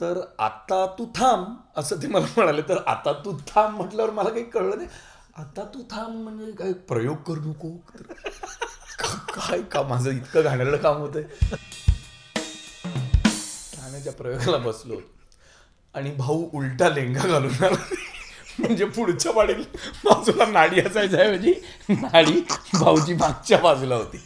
तर आता तू थांब असं ते मला म्हणाले. तर आता तू थांब म्हटल्यावर मला काही कळलं नाही. आता तू थांब म्हणजे काय प्रयोग करू नको. काय का माझं इतकं घाणेरडं काम होतंय. ठाण्याच्या प्रयोगाला बसलो. आणि भाऊ उलटा लेंगा घालून आला. म्हणजे पुढच्या वाडील बाजूला नाडी असायच्या ऐवजी नाडी भाऊची मागच्या बाजूला होती.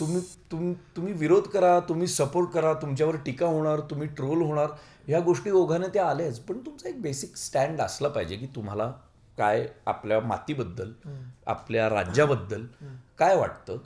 तुम्ही तुम तुम्ही विरोध करा तुम्ही सपोर्ट करा तुमच्यावर टीका होणार तुम्ही ट्रोल होणार ह्या गोष्टी ओघाने त्या आल्याच. पण तुमचा एक बेसिक स्टँड असला पाहिजे की तुम्हाला काय आपल्या मातीबद्दल आपल्या राज्याबद्दल काय वाटतं?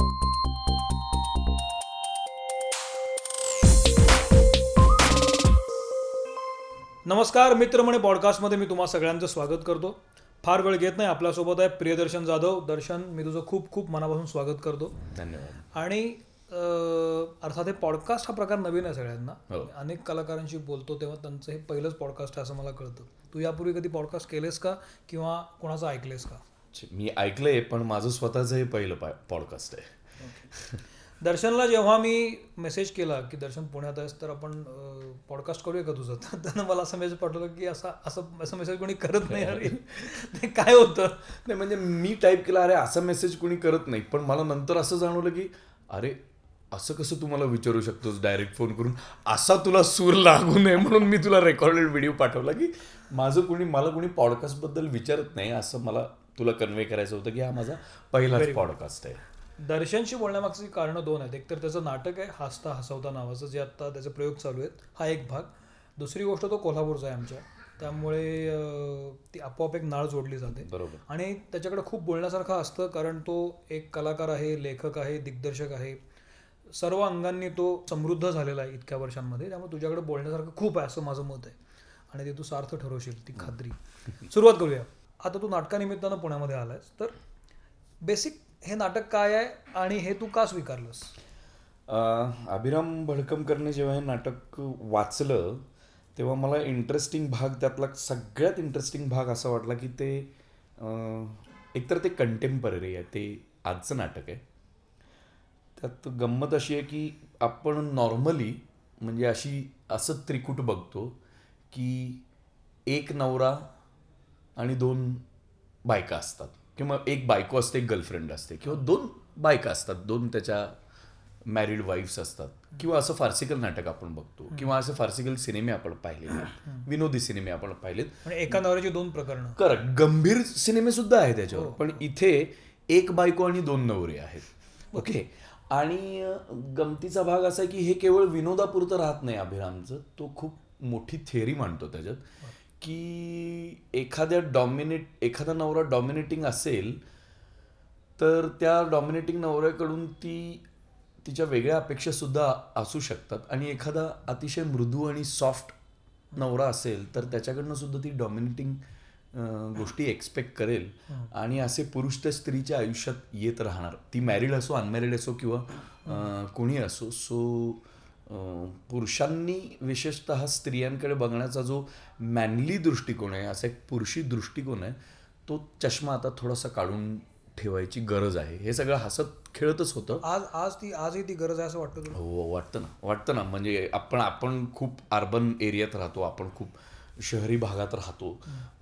नमस्कार मित्रमणे पॉडकास्टमध्ये मी तुम्हा सगळ्यांचं स्वागत करतो. फार वेळ घेत नाही आपल्यासोबत आहे प्रियदर्शन जाधव. दर्शन मी तुझं खूप खूप मनापासून स्वागत करतो. धन्यवाद. आणि अर्थात हे पॉडकास्ट हा प्रकार नवीन आहे सगळ्यांना. हो. अनेक कलाकारांशी बोलतो तेव्हा त्यांचं हे पहिलंच पॉडकास्ट आहे असं मला कळतं. तू यापूर्वी कधी पॉडकास्ट केलेस का? किंवा कोणाचं ऐकलेस का? मी ऐकलंय पण माझं स्वतःचं हे पहिलं पॉडकास्ट आहे. दर्शनला जेव्हा मी मेसेज केला की दर्शन पुण्यात आहेस तर आपण पॉडकास्ट करूया का तुझं? तर त्यानं मला असं मेसेज पाठवलं की असा असं असं मेसेज कोणी करत नाही. अरे ते काय होतं? नाही म्हणजे मी टाईप केला अरे असा मेसेज कोणी करत नाही. पण मला नंतर असं जाणवलं की अरे असं कसं तुम्हाला विचारू शकतोस डायरेक्ट फोन करून? असा तुला सूर लागू नये म्हणून मी तुला रेकॉर्डेड व्हिडिओ पाठवला की माझं कोणी मला कोणी पॉडकास्टबद्दल विचारत नाही. असं मला तुला कन्वे करायचं होतं की हा माझा पहिलाच पॉडकास्ट आहे. दर्शनशी बोलण्यामागची कारणं दोन आहेत. एक तर त्याचं नाटक आहे हसता हसवता नावाचं जे आत्ता त्याचे प्रयोग चालू आहेत. हा एक भाग. दुसरी गोष्ट तो कोल्हापूरचा आहे आमच्या. त्यामुळे ती आपोआप एक नाळ जोडली जाते. बरोबर. आणि त्याच्याकडे खूप बोलण्यासारखं असतं कारण तो एक कलाकार आहे लेखक आहे दिग्दर्शक आहे. सर्व अंगांनी तो समृद्ध झालेला आहे इतक्या वर्षांमध्ये. त्यामुळे तुझ्याकडे बोलण्यासारखं खूप आहे असं माझं मत आहे. आणि ते तू सार्थ ठरवशील ती खात्री. सुरुवात करूया. आता तू नाटकानिमित्तानं पुण्यामध्ये आलायस. तर बेसिक हे नाटक काय आहे आणि हे तू का स्वीकारलंस? अभिराम भडकमकरने जेव्हा हे नाटक वाचलं तेव्हा मला इंटरेस्टिंग भाग त्यातला सगळ्यात इंटरेस्टिंग भाग असा वाटला की ते एकतर ते कंटेम्पररी आहे ते आजचं नाटक आहे. त्यात गंमत अशी आहे की आपण नॉर्मली म्हणजे अशी असं त्रिकूट बघतो की एक नवरा आणि दोन बायका असतात. किंवा एक बायको असते एक गर्लफ्रेंड असते. किंवा दोन बायका असतात दोन त्याच्या मॅरिड वाईफ्स असतात. किंवा असं फार्सिकल नाटक आपण बघतो. किंवा असं फार्सिकल सिनेमे आपण आहेत विनोदी सिनेमे आपण पाहिलेत. एका नवऱ्याची दोन प्रकरणं. करेक्ट गंभीर सिनेमे सुद्धा आहेत त्याच्यावर. पण इथे एक बायको आणि दोन नवरे आहेत. ओके आणि गमतीचा भाग असा आहे की हे केवळ विनोदापुरतं राहत नाही अभिरामचं. तो खूप मोठी थिअरी मांडतो त्याच्यात की एखाद्या डॉमिनेट एखादा नवरा डॉमिनेटिंग असेल तर त्या डॉमिनेटिंग नवऱ्याकडून ती तिच्या वेगळ्या अपेक्षासुद्धा असू शकतात. आणि एखादा अतिशय मृदू आणि सॉफ्ट नवरा असेल तर त्याच्याकडनं सुद्धा ती डॉमिनेटिंग गोष्टी एक्सपेक्ट करेल आणि असे पुरुष त्या स्त्रीच्या आयुष्यात येत राहणार. ती मॅरिड असो अनमॅरिड असो किंवा कोणी असो. सो पुरुषांनी विशेषतः स्त्रियांकडे बघण्याचा जो मॅनली दृष्टिकोन आहे असा एक पुरुषी दृष्टिकोन आहे तो चष्मा आता थोडासा काढून ठेवायची गरज आहे. हे सगळं हसत खेळतच होतं. आज आज ती आजही ती गरज आहे असं वाटतं हो वाटतं ना. वाटतं ना. म्हणजे आपण आपण खूप अर्बन एरियात राहतो. आपण खूप शहरी भागात राहतो.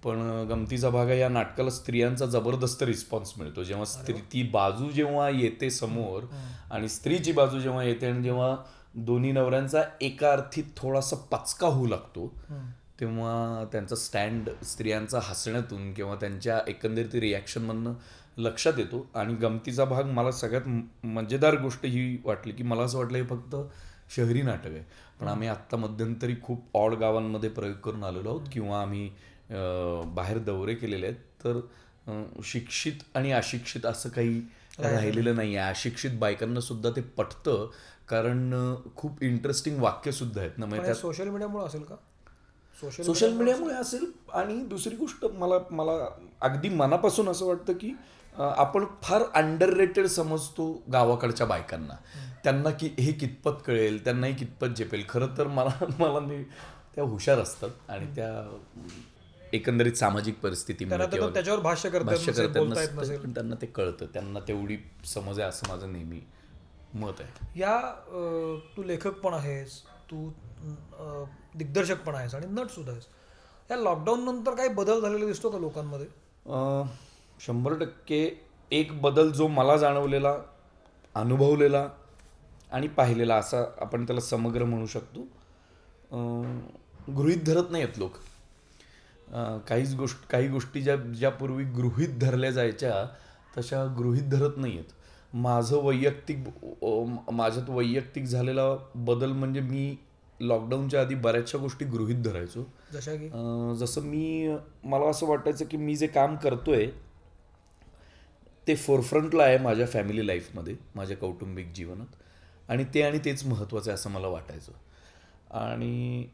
पण गमतीचा भाग आहे या नाटकाला स्त्रियांचा जबरदस्त रिस्पॉन्स मिळतो. जेव्हा स्त्री ती बाजू जेव्हा येते समोर आणि स्त्रीची बाजू जेव्हा येते आणि जेव्हा दोन्ही नवऱ्यांचा एका अर्थी थोडासा पचका होऊ लागतो तेव्हा त्यांचा स्टँड स्त्रियांचा हसण्यातून किंवा त्यांच्या एकंदरीत रिॲक्शनमधनं लक्षात येतो. आणि गमतीचा भाग मला सगळ्यात मजेदार गोष्ट ही वाटली की मला असं वाटलं हे फक्त शहरी नाटक आहे. पण आम्ही आत्ता मध्यंतरी खूप ऑड गावांमध्ये प्रयोग करून आलेलो आहोत किंवा आम्ही बाहेर दौरे केलेले आहेत. तर शिक्षित आणि अशिक्षित असं काही राहिलेलं नाही. आहे अशिक्षित बायकांना सुद्धा ते पटतं. कारण खूप इंटरेस्टिंग वाक्य सुद्धा आहेत ना. म्हणजे सोशल मीडियामुळे असेल का? सोशल सोशल मीडियामुळे असेल. आणि दुसरी गोष्ट मला मला अगदी मनापासून असं वाटतं की आपण फार अंडर रेटेड समजतो गावाकडच्या बायकांना. त्यांना की हे कितपत कळेल त्यांनाही कितपत झेपेल. खरं तर मला मला मी त्या हुशार असतात आणि त्या एकंदरीत सामाजिक किंवा त्याच्यावर भाष्य करता येत भाष्य नसेल, करता येत बोलता येत नसतं, नसेल. पण त्यांना ते कळतं. त्यांना तेवढी समज आहे असं माझं नेहमी मत आहे. या तू लेखक पण आहेस तू दिग्दर्शक पण आहेस आणि नट सुद्धा आहेस. या लॉकडाऊन नंतर काही बदल झालेला दिसतो का लोकांमध्ये? शंभर टक्के एक बदल जो मला जाणवलेला अनुभवलेला आणि पाहिलेला असा आपण त्याला समग्र म्हणू शकतो. गृहीत धरत नाहीत लोक. अं, काहीच गोष्ट काही गोष्टी ज्या ज्यापूर्वी गृहीत धरल्या जायच्या तशा गृहीत धरत नाही आहेत माझं वैयक्तिक माझ्यात वैयक्तिक झालेला बदल म्हणजे मी लॉकडाऊनच्या आधी बऱ्याचशा गोष्टी गृहीत धरायचो. जशा की? जसं मी मला असं वाटायचं की मी जे काम करतोय ते फोरफ्रंटला आहे माझ्या फॅमिली लाईफमध्ये माझ्या कौटुंबिक जीवनात. आणि ते आणि तेच महत्त्वाचं आहे असं मला वाटायचं. आणि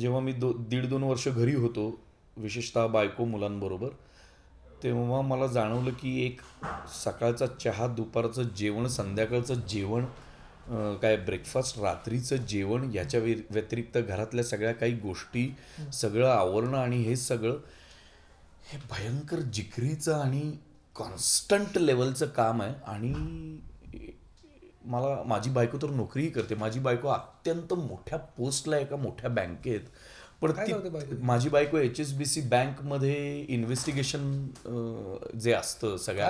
जेव्हा मी दो दीड दोन वर्ष घरी होतो विशेषतः बायको मुलांबरोबर तेव्हा मला जाणवलं की एक सकाळचा चहा दुपारचं जेवण संध्याकाळचं जेवण काय ब्रेकफास्ट रात्रीचं जेवण याच्या व्य- व्यतिरिक्त घरातल्या सगळ्या काही गोष्टी सगळं आवरणं आणि हे सगळं हे भयंकर जिकरीचं आणि कॉन्स्टंट लेवलचं काम आहे आणि मला माझी बायको तर नोकरीही करते. माझी बायको अत्यंत मोठ्या पोस्टला आहे एका मोठ्या बँकेत. पण ती? माझी बायको? एच एस बी सी बँकमध्ये इन्व्हेस्टिगेशन जे असतं सगळ्या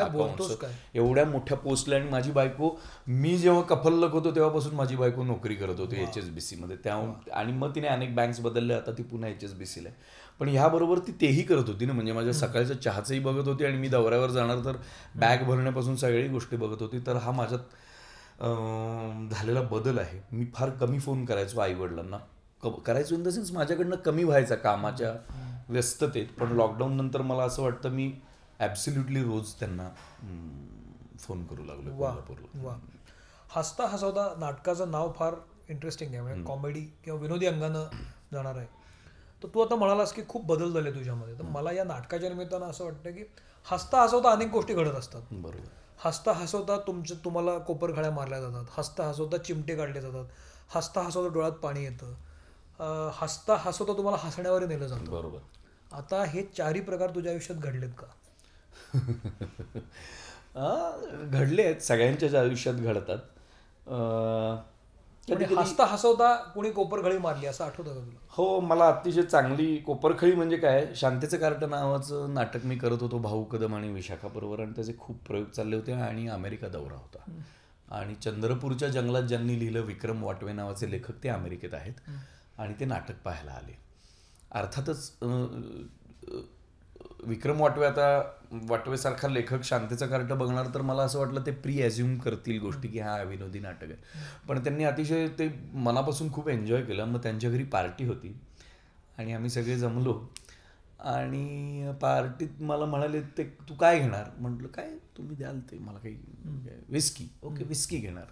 काय? एवढ्या मोठ्या पोस्टला आणि माझी बायको मी जेव्हा कफल्लक होतो तेव्हापासून माझी बायको नोकरी करत होती एच एस बी सीमध्ये त्या आणि मग तिने अनेक बँक्स बदलल्या आता ती पुन्हा एच एस बी सीला आहे. पण ह्याबरोबर ती तेही करत होती ना. म्हणजे माझ्या सकाळच्या चहाचंही बघत होती आणि मी दौऱ्यावर जाणार तर बॅग भरण्यापासून सगळी गोष्टी बघत होती. तर हा माझ्यात झालेला बदल आहे. मी फार कमी फोन करायचो आईवडिलांना. क करायचो इन द सेन्स माझ्याकडनं कमी व्हायचा कामाच्या व्यस्ततेत. पण लॉकडाऊन नंतर मला असं वाटतं मी ॲब्सल्युटली रोज त्यांना फोन करू लागलो वा हसता हसवता नाटकाचं नाव फार इंटरेस्टिंग आहे. म्हणजे कॉमेडी किंवा विनोदी अंगानं जाणार आहे. तर तू आता म्हणालास की खूप बदल झाले तुझ्यामध्ये. तर मला या नाटकाच्या निमित्तानं असं वाटतं की हसता हसवता अनेक गोष्टी घडत असतात. बरोबर. हसता हसवता तुमच्या तुम्हाला कोपरखळ्या मारल्या जातात. हसता हसवता चिमटे काढले जातात. हसता हसवता डोळ्यात पाणी येतं. हसता हसवता तुम्हाला हसण्यावर नेलं जातं. बरोबर. आता हे चारही प्रकार तुझ्या आयुष्यात घडलेत का? घडले आहेत सगळ्यांच्याच आयुष्यात घडतात. हसता हसवता कोणी कोपरखळी मारली असं आठवतं का तुला? हो मला अतिशय चांगली कोपरखळी म्हणजे काय? शांतीचं कार्ट नावाचं नाटक मी करत होतो भाऊ कदम आणि विशाखा बरोबर आणि त्याचे खूप प्रयोग चालले होते आणि अमेरिका दौरा होता. आणि चंद्रपूरच्या जंगलात ज्यांनी लिहिलं विक्रम वाटवे नावाचे लेखक ते अमेरिकेत आहेत. आणि ते नाटक पाहायला आले. अर्थातच विक्रम वाटवे आता वाटवेसारखा लेखक शांतीचं कार्ट बघणार तर मला असं वाटलं ते प्री ॲझ्युम करतील गोष्टी की हा विनोदी नाटक आहे. पण त्यांनी अतिशय ते मनापासून खूप एन्जॉय केलं मग त्यांच्या घरी पार्टी होती. आणि आम्ही सगळे जमलो. आणि पार्टीत मला म्हणाले ते तू काय घेणार? म्हटलं काय? तुम्ही द्याल ते मला काही विस्की ओके विस्की घेणार.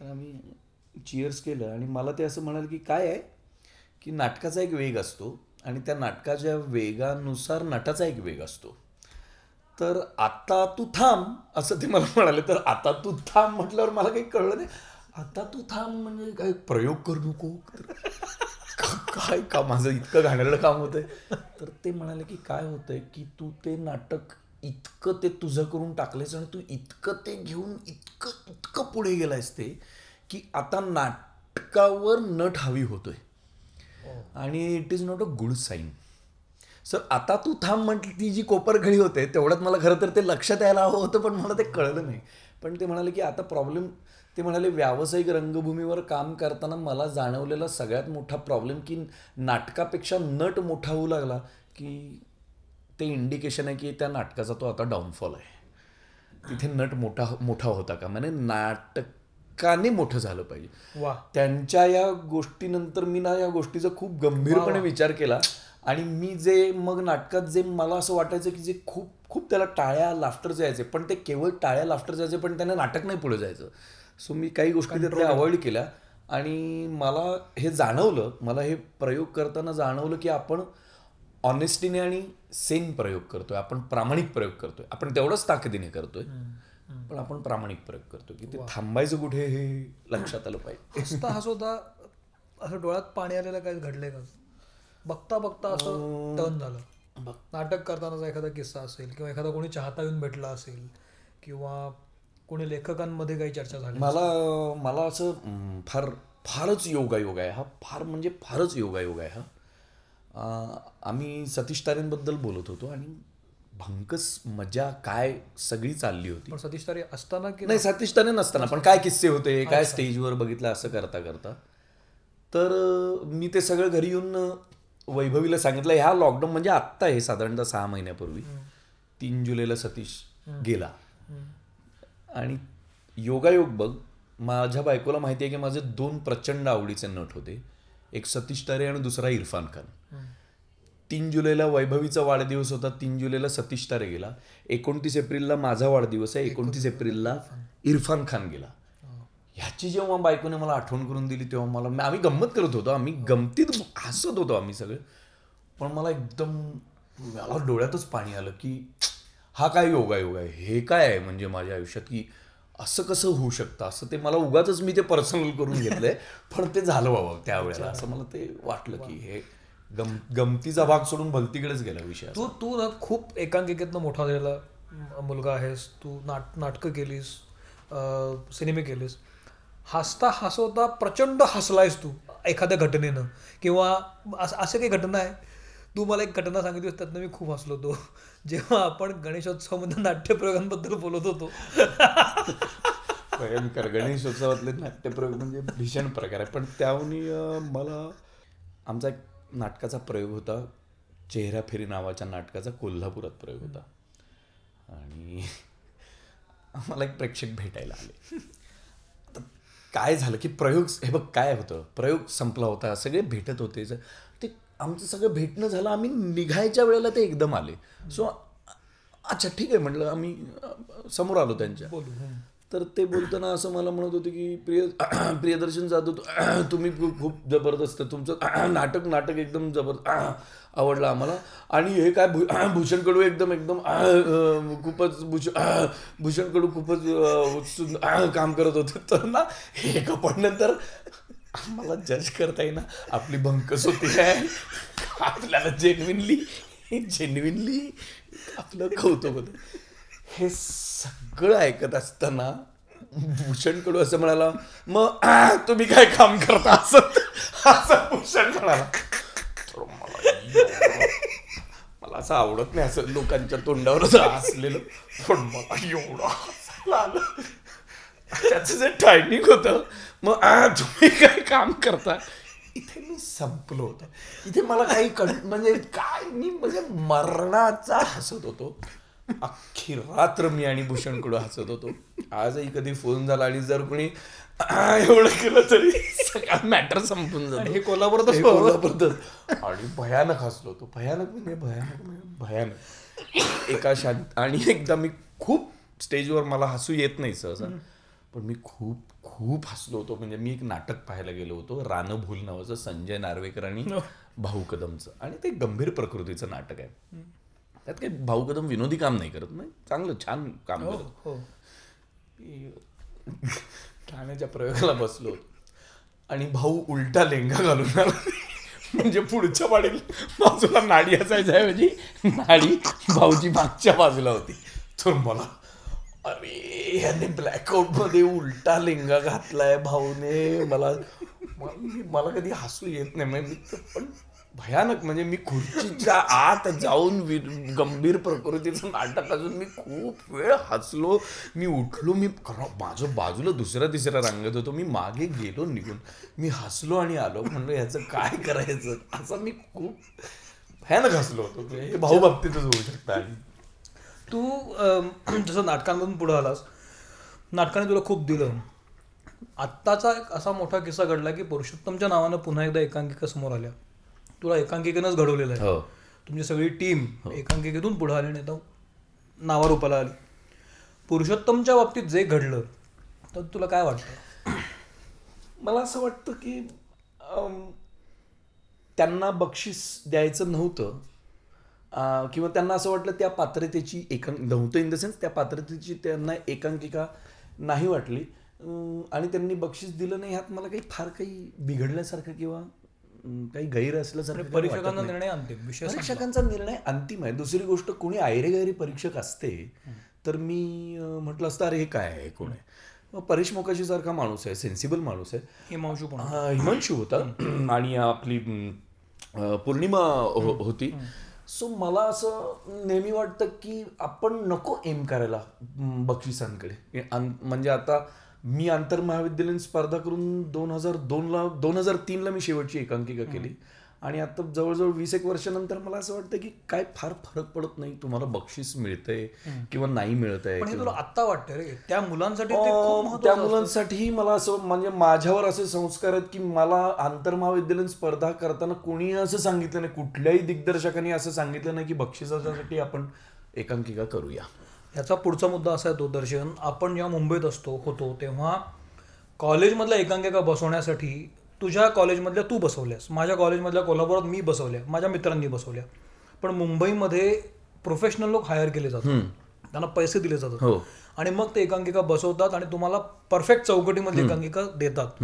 तर आम्ही चिअर्स केलं. आणि मला ते असं म्हणाले की काय आहे? की नाटकाचा एक वेग असतो. आणि त्या नाटकाच्या वेगानुसार नटाचा एक वेग असतो. तर आता तू थांब असं ते मला म्हणाले. तर आता तू थांब म्हटल्यावर मला काही कळलं नाही. आता तू थांब म्हणजे काय प्रयोग करू नको. काय का माझं इतकं घाणेरडं काम होतंय? तर ते म्हणाले की काय होतंय की तू ते नाटक इतकं ते तुझं करून टाकलेस आणि तू इतकं ते घेऊन इतकं इतकं पुढे गेलायस ते की आता नाटकावर नट हवी होतोय. आणि it is not a good sign sir आता तू थांब म्हटली ती जी कोपरखळी होते तेवढ्यात मला खरं तर ते लक्षात यायला हवं होतं पण मला ते कळलं नाही. पण ते म्हणाले की आता प्रॉब्लेम ते म्हणाले व्यावसायिक रंगभूमीवर काम करताना मला जाणवलेला सगळ्यात मोठा प्रॉब्लेम की नाटकापेक्षा नट मोठा होऊ लागला की ते इंडिकेशन आहे की त्या नाटकाचा तो आता डाऊनफॉल आहे. तिथे नट मोठा मोठा होता का? म्हणजे नाटक नाटकाने मोठं झालं पाहिजे. त्यांच्या या गोष्टीनंतर मी ना या गोष्टीचा खूप गंभीरपणे विचार केला आणि मी जे मग नाटकात जे मला असं वाटायचं की जे खूप खूप त्याला टाळ्या लाफ्टर जायचे पण ते केवळ टाळ्या लाफ्टर जायचे पण त्याने नाटक नाही पुढे जायचं. सो मी काही गोष्टी त्यातल्या अवॉइड केल्या आणि मला हे जाणवलं मला हे प्रयोग करताना जाणवलं की आपण ऑनेस्टीने आणि सेन प्रयोग करतोय आपण प्रामाणिक प्रयोग करतोय आपण तेवढंच ताकदीने करतोय. पण आपण प्रामाणिक प्रयोग करतोय की ते थांबायचं कुठे हे लक्षात आलं पाहिजे. हसता हसवता असं डोळ्यात पाणी आलेलं काय घडलंय का? बघता बघता असं टर्न झालं. नाटक करतानाचा एखादा किस्सा असेल किंवा एखादा कोणी चाहता येऊन भेटला असेल किंवा कोणी लेखकांमध्ये काही चर्चा झाली मला मला असं फार फारच योगायोग आहे. हा फार म्हणजे फारच योगायोग आहे हा. आम्ही सतीश तारेंबद्दल बोलत होतो आणि भंकस मजा काय सगळी चालली होती. पण सतीश तारे असताना की नाही सतीश तारे नसताना पण काय किस्से होते काय स्टेजवर बघितलं असं करता करता. तर मी ते सगळं घरी येऊन वैभवीला सांगितलं ह्या लॉकडाऊन म्हणजे आत्ता आहे साधारणतः सहा महिन्यापूर्वी. तीन जुलैला सतीश गेला. आणि योगायोग बघ माझ्या बायकोला माहिती आहे की माझे दोन प्रचंड आवडीचे नट होते. एक सतीश तारे आणि दुसरा इरफान खान. तीन जुलैला वैभवीचा वाढदिवस होता तीन जुलैला सतीश तारे गेला. एकोणतीस एप्रिलला माझा वाढदिवस आहे एकोणतीस एप्रिलला इरफान खान गेला. ह्याची जेव्हा बायकोने मला आठवण करून दिली तेव्हा मला आम्ही गंमत करत होतो आम्ही गमतीत हसत होतो आम्ही सगळे. पण मला एकदम मला डोळ्यातच पाणी आलं की हा काय योगायोग आहे हे काय आहे म्हणजे माझ्या आयुष्यात की असं कसं होऊ शकतं? असं ते मला उगाच मी ते पर्सनल करून घेतलंय पण ते झालं बाबा त्यावेळेला. असं मला ते वाटलं की हे गम गमतीचा भाग सोडून भलतीकडेच गेला विषय तू तू ना खूप एकांकिकेतनं मोठा झालेला मुलगा आहेस. तू नाट नाटकं केलीस सिनेमे केलीस. हसता हसवता प्रचंड हसलायस तू एखाद्या घटनेनं. किंवा असं असं काही घटना आहे? तू मला एक घटना सांगितली त्यातनं मी खूप हसलो होतो. जेव्हा आपण गणेशोत्सवामध्ये नाट्यप्रयोगांबद्दल बोलत होतो. भयंकर. गणेशोत्सवातले नाट्यप्रयोग म्हणजे भीषण प्रकार आहे. पण त्याहूनही अं, मला आमचा एक नाटकाचा प्रयोग होता. चेहरा फेरी नावाच्या नाटकाचा कोल्हापुरात प्रयोग होता. आणि आम्हाला एक प्रेक्षक भेटायला आले. काय झालं की प्रयोग हे बघ काय होतं. प्रयोग संपला होता. सगळे भेटत होते. ते आमचं सगळं भेटणं झालं. आम्ही निघायच्या वेळेला ते एकदम आले. सो अच्छा ठीक आहे म्हटलं. आम्ही समोर आलो त्यांच्या. बोलू तर ते बोलताना असं मला म्हणत होते की प्रिय प्रियदर्शन जाधव तुम्ही खूप जबरदस्त तुमचं नाटक नाटक एकदम जबर आवडलं आम्हाला. आणि हे काय भू भूषण कडू एकदम एकदम खूपच भूषण कडू खूपच काम करत होते. तर ना हे पण नंतर आम्हाला जज करता येईना. आपली भंकस होती. काय आपल्याला जेन्युनली जेन्युनली आपलं कौतुक होतं. हे सगळं ऐकत असताना भूषण कडू असं म्हणाला मग तुम्ही काय काम करता? असत असं भूषण म्हणाला. मला असं आवडत नाही असं लोकांच्या तोंडावर असं हसलेलं. पण मला एवढं हसायला आलं. त्याचं जे टायमिंग होतं मग तुम्ही काय काम करता? इथे मी संपलो होतो. इथे मला काही कळ म्हणजे काय मी म्हणजे मरणाचा हसत होतो. अख्खी रात्र मी आणि भूषणकडून हसत होतो. आजही कधी फोन झाला आणि जर कोणी एवढं केलं तरी सगळा मॅटर संपून जातो. हे कोल्हापुरातच हे होतं. कोल्हापुरातच. आणि भयानक हसलो होतो. भयानक म्हणजे भयानक म्हणजे भयानक. एका शांत आणि एकदा मी खूप स्टेजवर मला हसू येत नाही सहसा. पण मी खूप खूप हसलो होतो. म्हणजे मी एक नाटक पाहायला गेलो होतो. रानं भूल नावाचं संजय नार्वेकर आणि भाऊ कदमचं. आणि ते गंभीर प्रकृतीचं नाटक आहे. त्यात काही भाऊ कदम विनोदी काम नाही करत नाही चांगलं छान काम हो करत. हो. ठाण्याच्या प्रयोगाला बसलो. आणि भाऊ उलटा लेंगा घालून आला. म्हणजे पुढच्या वाडीला बाजूला नाडी असायच्या ऐवजी नाडी भाऊची मागच्या बाजूला होती. तर मला अरे याने ब्लॅकआउटमध्ये उलटा लेंगा घातलाय भाऊने. मला मला कधी हसू येत नाही म्हणजे पण भयानक म्हणजे मी खुर्चीच्या आत जाऊन गंभीर प्रकृतीचं नाटक अजून मी खूप वेळ हसलो. मी उठलो मी माझं बाजूला दुसऱ्या तिसऱ्या रांगेत होतो. मी मागे गेलो निघून. मी हसलो आणि आलो. म्हणलं ह्याचं काय करायचं? असं मी खूप भयानक हसलो होतो. हे भाऊ बाबतीतच होऊ शकतं आणि. तू जसं नाटकांमधून पुढे आलास नाटकाने तुला खूप दिलं. आत्ताचा एक असा मोठा किस्सा घडला की पुरुषोत्तमच्या नावानं पुन्हा एकदा एकांकिका समोर आल्या. तुला एकांकिकेनंच घडवलेलं आहे. हो. तुमची सगळी टीम एकांकिकेतून पुढे आली नाही तर नावारूपाला आली. पुरुषोत्तमच्या बाबतीत जे घडलं तर तुला काय वाटतं? मला असं वाटतं की अम, त्यांना बक्षीस द्यायचं नव्हतं. अं, किंवा त्यांना असं वाटलं त्या पात्रतेची एकांक नव्हतं इन द सेन्स त्या पात्रतेची त्यांना एकांकिका नाही वाटली. अं, आणि त्यांनी बक्षीस दिलं नाही ह्यात मला काही फार काही बिघडल्यासारखं किंवा काही गैर परीक्षकांना नाही. निर्णय अंतिम. परीक्षकांचा निर्णय अंतिम आहे. दुसरी गोष्ट कोणी आयरे गैरे परीक्षक असते तर मी म्हटलं असतं अरे हे काय आहे कोण आहे? परेश मोकाशी सारखा माणूस आहे सेन्सिबल माणूस आहे. हिमांशू पण हा, हिमांशू होता. आणि आपली पौर्णिमा हो- होती. सो मला असं नेहमी वाटतं की आपण नको एम करायला बक्षिसांकडे. म्हणजे आता मी आंतर महाविद्यालयीन स्पर्धा करून दोन हजार दोनला दोन हजार तीनला मी शेवटची एकांकिका केली. आणि आता जवळजवळ वीस एक वर्षानंतर मला असं वाटतं की काय फार फरक पडत नाही. तुम्हाला बक्षीस मिळतंय किंवा नाही मिळतंय पण हे तुला आत्ता वाटतं रे. त्या मुलांसाठी त्या. मुलांसाठी मला असं म्हणजे माझ्यावर असे संस्कार आहेत की मला आंतरमहाविद्यालयीन स्पर्धा करताना कोणी असं सांगितलं नाही कुठल्याही दिग्दर्शकाने असं सांगितलं नाही की बक्षिसासाठी आपण एकांकिका करूया. याचा पुढचा मुद्दा असा आहे तो दर्शन. आपण जेव्हा मुंबईत असतो होतो तेव्हा कॉलेजमधल्या एकांकिका बसवण्यासाठी तुझ्या कॉलेजमधल्या तू बसवल्यास. माझ्या कॉलेजमधल्या कोल्हापुरात मी बसवल्या. माझ्या मित्रांनी बसवल्या. पण मुंबईमध्ये प्रोफेशनल लोक हायर केले जातात. त्यांना पैसे दिले जातात. हो. आणि मग ते एकांकिका बसवतात आणि तुम्हाला परफेक्ट चौकटीमध्ये एकांकिका देतात.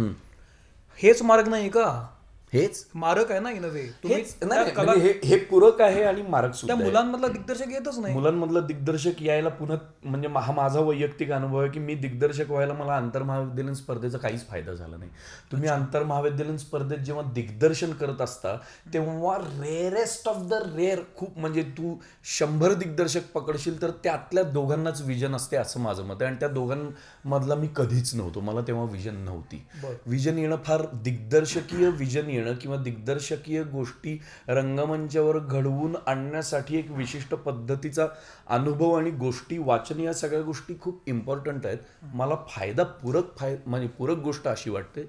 हेच मार्ग नाही का? हेच मारक आहे ना इन वे म्हणजे हे हे पूरक आहे आणि त्या सुद्धा. मुलांमधला दिग्दर्शक येतच नाही. मुलांमधला दिग्दर्शक यायला पुन्हा म्हणजे हा माझा वैयक्तिक अनुभव आहे की मी दिग्दर्शक व्हायला मला आंतरमहाविद्यालयीन स्पर्धेचा काहीच फायदा झाला नाही. तुम्ही आंतरमहाविद्यालयीन स्पर्धेत जेव्हा दिग्दर्शन करत असता तेव्हा रेअरेस्ट ऑफ द रेअर खूप म्हणजे तू शंभर दिग्दर्शक पकडशील तर त्यातल्या दोघांनाच विजन असते असं माझं मत आहे. आणि त्या दोघांमधला मी कधीच नव्हतो. मला तेव्हा विजन नव्हती. विजन येणं फार दिग्दर्शकीय विजन येणं किंवा दिग्दर्शकीय गोष्टी रंगमंचावर घडवून आणण्यासाठी एक विशिष्ट पद्धतीचा अनुभव आणि गोष्टी वाचन या सगळ्या गोष्टी खूप इम्पॉर्टंट आहेत. मला फायदा पूरक फाय म्हणजे पूरक गोष्ट अशी वाटते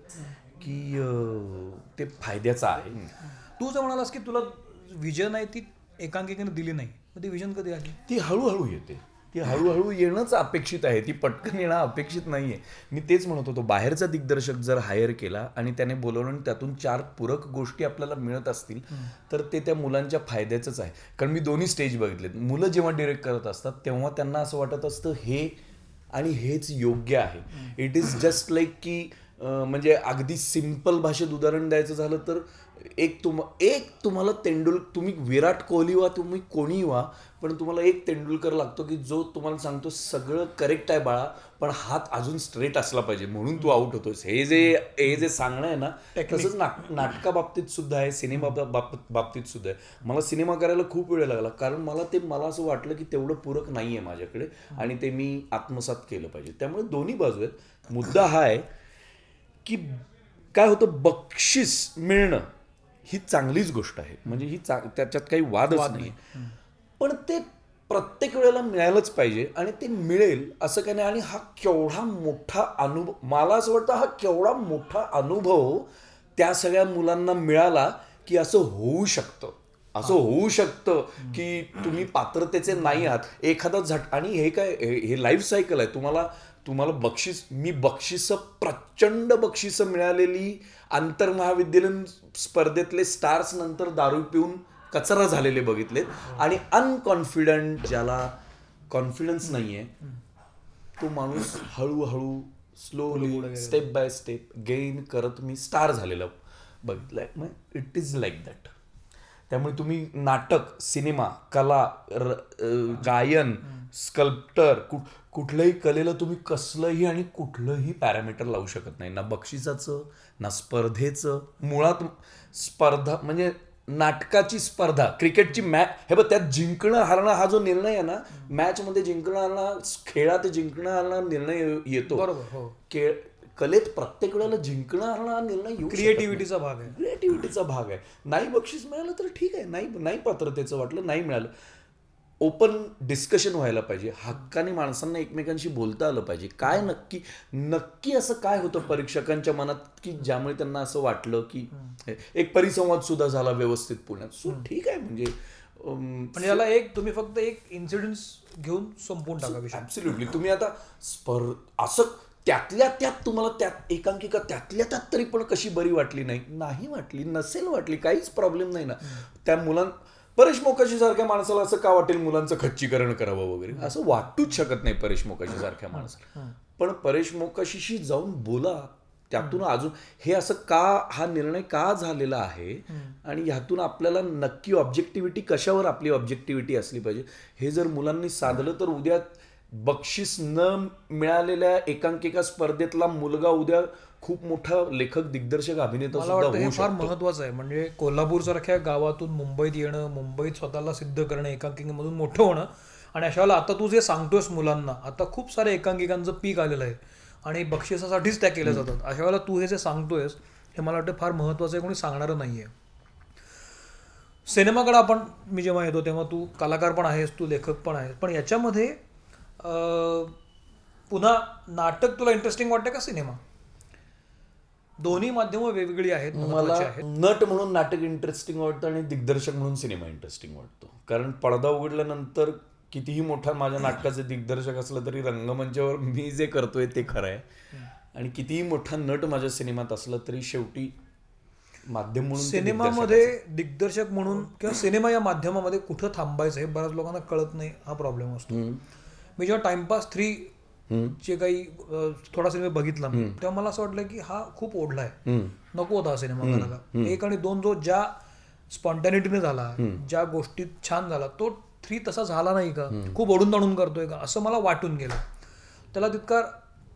की ते फायद्याचं आहे. तू जर म्हणालास की तुला विजन आहे ती एकांकिकेने दिली नाही मग ती विजन कधी आली? ती हळूहळू येते. ती हळूहळू येणंच अपेक्षित आहे. ती पटकन येणं अपेक्षित नाही आहे मी तेच म्हणत होतो बाहेरचा दिग्दर्शक जर हायर केला आणि त्याने बोलवलं आणि त्यातून चार पूरक गोष्टी आपल्याला मिळत असतील तर ते त्या मुलांच्या फायद्याचंच आहे. कारण मी दोन्ही स्टेज बघितलेत. मुलं जेव्हा डिरेक्ट करत असतात तेव्हा त्यांना असं वाटत असतं हे आणि हेच योग्य आहे. इट इज जस्ट लाईक की म्हणजे अगदी सिंपल भाषेत उदाहरण द्यायचं झालं तर एक तुम एक तुम्हाला तेंडुल तुम्ही विराट कोहली व्हा तुम्ही कोणी व्हा पण तुम्हाला एक तेंडुलकर लागतो की जो तुम्हाला सांगतो सगळं करेक्ट आहे बाळा पण हात अजून स्ट्रेट असला पाहिजे. म्हणून तू आउट होतोस हे जे हे जे सांगणं आहे ना तसंच नाट नाटका बाबतीत सुद्धा आहे सिनेमा बाबतीत सुद्धा आहे. मला सिनेमा करायला खूप वेळ लागला कारण मला ते मला असं वाटलं की तेवढं पूरक नाही आहे माझ्याकडे आणि ते मी आत्मसात केलं पाहिजे. त्यामुळे दोन्ही बाजू आहेत. मुद्दा हा आहे की काय होतं बक्षीस मिळणं ही चांगलीच गोष्ट आहे. म्हणजे ही चा त्याच्यात काही वादच नाही. पण ते प्रत्येक वेळेला मिळायलाच पाहिजे आणि ते मिळेल असं काही नाही. आणि हा केवढा मोठा अनुभव मला असं वाटतं हा केवढा मोठा अनुभव त्या सगळ्या मुलांना मिळाला की असं होऊ शकतं. असं होऊ शकतं की तुम्ही पात्रतेचे नाही आहात. एखादा झट आणि हे काय हे हे लाईफ सायकल आहे. तुम्हाला तुम्हाला बक्षीस मी बक्षिसं प्रचंड बक्षिसं मिळालेली आंतरमहाविद्यालयीन स्पर्धेतले स्टार्स नंतर दारू पिऊन कचरा झालेले बघितलेत आणि अनकॉन्फिडंट ज्याला कॉन्फिडन्स नाहीये तो माणूस हळूहळू slowly step by step gain करत मी स्टार झालेला बघितलंय. मग इट इज लाईक दॅट त्यामुळे तुम्ही नाटक सिनेमा कला गायन स्कल्प्टर कु कुठल्याही कलेला तुम्ही कसलंही आणि कुठलंही पॅरामीटर लावू शकत नाही. ना बक्षिसाचं ना स्पर्धेचं. मुळात स्पर्धा म्हणजे नाटकाची स्पर्धा क्रिकेटची मॅच हे बघ त्यात जिंकणं हारणं हा जो निर्णय आहे ना मॅचमध्ये जिंकणं हारणं खेळात जिंकणं हारणं निर्णय येतो. बरोबर हो. खेळ कलेत प्रत्येक वेळेला जिंकणं हारणं हा निर्णय. क्रिएटिव्हिटीचा भाग आहे. क्रिएटिव्हिटीचा भाग आहे. नाही बक्षीस मिळालं तर ठीक आहे. नाही नाही पात्रतेचं वाटलं नाही मिळालं. ओपन डिस्कशन व्हायला पाहिजे. हक्काने माणसांना एकमेकांशी बोलता आलं पाहिजे. काय नक्की नक्की असं काय होतं परीक्षकांच्या मनात की ज्यामुळे त्यांना असं वाटलं की एक परिसंवाद सुद्धा झाला व्यवस्थित पुण्यात. सो ठीक आहे म्हणजे म्हणजे याला एक तुम्ही फक्त एक इन्सिडेंट्स घेऊन संपवून टाका ऍब्सोल्युटली तुम्ही आता स्पर्ध असं त्यातल्या त्यात तुम्हाला त्यात एकांकिका त्यातल्या त्यात तरी पण कशी बरी वाटली नाही? नाही वाटली नसेल वाटली काहीच प्रॉब्लेम नाही ना. त्या मुलां परेश मोकाशी सारख्या माणसाला असं का वाटेल मुलांचं खच्चीकरण करावं वगैरे? असं वाटूच शकत नाही परेश मोकाशी सारख्या माणसाला. पण परेश मोकाशीशी जाऊन बोला. त्यातून अजून हे असं का हा निर्णय का झालेला आहे? आणि ह्यातून आपल्याला नक्की ऑब्जेक्टिव्हिटी कशावर आपली ऑब्जेक्टिव्हिटी असली पाहिजे? हे जर मुलांनी साधलं तर उद्या बक्षीस न मिळालेल्या एकांकिका स्पर्धेतला मुलगा उद्या खूप मोठा लेखक दिग्दर्शक अभिनेता मला सुद्धा हे फार महत्वाचं आहे. म्हणजे कोल्हापूर सारख्या गावातून मुंबईत येणं मुंबईत स्वतःला सिद्ध करणं एकांकिकेमधून मोठं होणं. आणि अशा वेळेला आता तू जे सांगतोयस मुलांना आता खूप साऱ्या एकांकिकांचं पीक आलेलं आहे. आणि बक्षिसासाठीच त्या केल्या जातात. अशा वेळेला तू हे जे सांगतोयस हे मला वाटतं फार महत्वाचं आहे कोणी सांगणारं नाही आहे. सिनेमाकडे आपण मी जेव्हा येतो तेव्हा तू कलाकार पण आहेस तू लेखक पण आहेस. पण याच्यामध्ये पुन्हा नाटक तुला इंटरेस्टिंग वाटतं का सिनेमा? दोन्ही माध्यमं वेगवेगळी आहेत मला नट म्हणून नाटक इंटरेस्टिंग वाटतं आणि दिग्दर्शक म्हणून सिनेमा इंटरेस्टिंग वाटतो. कारण पडदा उघडल्यानंतर कितीही मोठा माझ्या नाटकाचे दिग्दर्शक असलं तरी रंगमंचावर मी जे करतोय ते खरं आहे. आणि कितीही मोठा नट माझ्या सिनेमात असलं तरी शेवटी माध्यम म्हणून सिनेमामध्ये दिग्दर्शक म्हणून किंवा सिनेमा या माध्यमामध्ये कुठं थांबायचं हे बऱ्याच लोकांना कळत नाही हा प्रॉब्लेम असतो. मी जेव्हा टाइमपास थ्री चे काही थोडा सिनेमा बघितला मी, तेव्हा मला असं वाटलं की हा खूप ओढलाय. हम्म. नको होता हा सिनेमा करायला. एक आणि दोन जो ज्या स्पॉन्टॅनिटीने झाला ज्या गोष्टीत छान झाला तो थ्री तसा झाला नाही का? खूप ओढून ताणून करतोय का? असं मला वाटून गेलं. त्याला तितका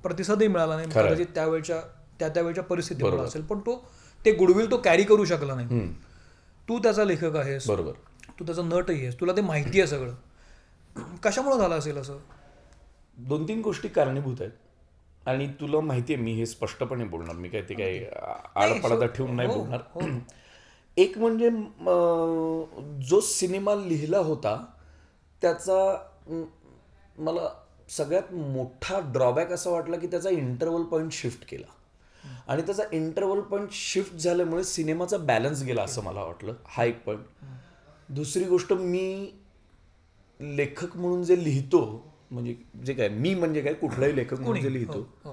प्रतिसादही मिळाला नाही. कदाचित त्यावेळच्या त्या त्यावेळच्या परिस्थितीमुळे असेल. पण तो ते गुडविल तो कॅरी करू शकला नाही. तू त्याचा लेखक आहेस. बरोबर. तू त्याचा नटही आहेस. तुला ते माहिती आहे सगळं. कशामुळे झालं असेल असं? दोन तीन गोष्टी कारणीभूत आहेत. आणि तुला माहिती आहे मी हे स्पष्टपणे बोलणार मी काय ते काय आळपडदा ठेवून नाही बोलणार. एक म्हणजे जो सिनेमा लिहिला होता त्याचा मला सगळ्यात मोठा ड्रॉबॅक असा वाटला की त्याचा इंटरवल पॉईंट शिफ्ट केला. आणि त्याचा इंटरवल पॉईंट शिफ्ट झाल्यामुळे सिनेमाचा बॅलन्स गेला असं मला वाटलं हा एक पॉईंट दुसरी गोष्ट मी लेखक म्हणून जे लिहितो म्हणजे जे काय मी म्हणजे काय कुठलाही लेखक म्हणून जे लिहितो. हो.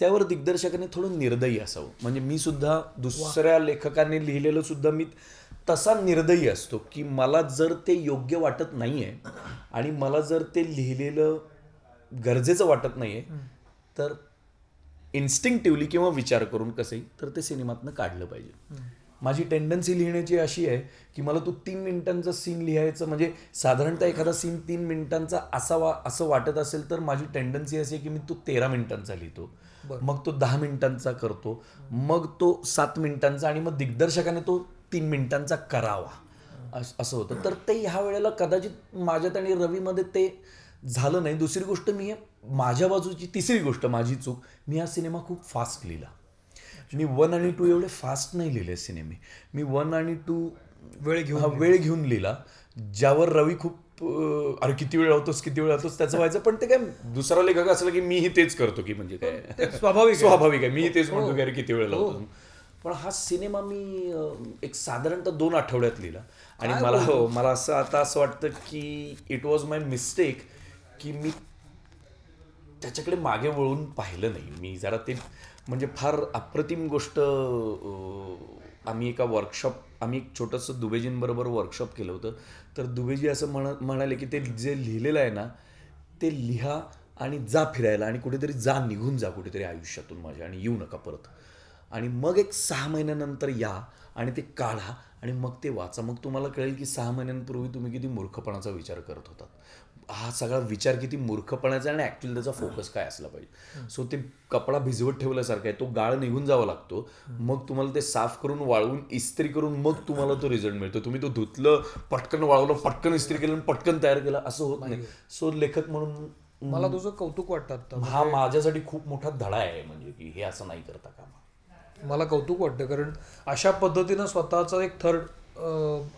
त्यावर दिग्दर्शकाने थोडं निर्दयी असावं. म्हणजे मी सुद्धा दुसऱ्या लेखकाने लिहिलेलं सुद्धा मी तसा निर्दयी असतो की मला जर ते योग्य वाटत नाहीये आणि मला जर ते लिहिलेलं गरजेचं वाटत नाहीये तर इन्स्टिंक्टिव्हली किंवा विचार करून कसंही तर ते सिनेमातनं काढलं पाहिजे. माझी टेंडन्सी लिहिण्याची अशी आहे की मला तू तीन मिनिटांचा सीन लिहायचं म्हणजे साधारणतः एखादा सीन तीन मिनिटांचा असावा असं वाटत असेल तर माझी टेंडन्सी अशी आहे की मी तो तेरा मिनिटांचा लिहितो. मग तो दहा मिनिटांचा करतो. मग तो सात मिनिटांचा आणि मग दिग्दर्शकाने तो तीन मिनिटांचा करावा. अस- असं होतं. तर ते ह्या वेळेला कदाचित माझ्यात आणि रवीमध्ये ते झालं नाही. दुसरी गोष्ट मी माझ्या बाजूची तिसरी गोष्ट माझी चूक मी हा सिनेमा खूप फास्ट लिहिला. मी वन आणि टू एवढे फास्ट नाही लिहिले सिनेमे मी वन आणि टू वेळ घेऊन हा वेळ घेऊन लिहिला ज्यावर रवी खूप अरे किती वेळ लावतोस किती वेळ लावतोस त्याचं व्हायचं. पण ते काय दुसरा लेखक असला की मीही तेच करतो की म्हणजे काय. स्वाभाविक. स्वाभाविक आहे. मीही तेच म्हणतो की अरे किती वेळ लावतो. पण हा सिनेमा मी एक साधारणतः दोन आठवड्यात लिहिला. आणि मला हो मला असं आता असं वाटतं की इट वॉज माय मिस्टेक की मी त्याच्याकडे मागे वळून पाहिलं नाही. मी जरा ते म्हणजे फार अप्रतिम गोष्ट आम्ही एका वर्कशॉप आम्ही एक छोटंसं दुबेजींबरोबर वर्कशॉप केलं होतं. तर दुबेजी असं म्हण म्हणाले की ते जे लिहिलेलं आहे ना ते लिहा आणि जा फिरायला आणि कुठेतरी जा निघून जा कुठेतरी आयुष्यातून माझ्या आणि येऊ नका परत. आणि मग एक सहा महिन्यानंतर या आणि ते काढा आणि मग ते वाचा. मग तुम्हाला कळेल की सहा महिन्यांपूर्वी तुम्ही किती मूर्खपणाचा विचार करत होतात. हा सगळा विचार किती मूर्खपणाचा आणि ॲक्च्युली त्याचा फोकस काय असला पाहिजे. सो ते कपडा भिजवत ठेवल्यासारखा आहे तो गाळ निघून जावा लागतो. मग तुम्हाला ते साफ करून वाळवून इस्त्री करून मग तुम्हाला तो रिझल्ट मिळतो. तुम्ही तो धुतलं पटकन वाळवलं पटकन इस्त्री केलं आणि पटकन तयार केलं असं होत नाही. सो लेखक म्हणून मला तुझं कौतुक वाटतं हा माझ्यासाठी खूप मोठा धडा आहे म्हणजे की हे असं नाही करता कामा. मला कौतुक वाटतं कारण अशा पद्धतीनं स्वतःचा एक थर्ड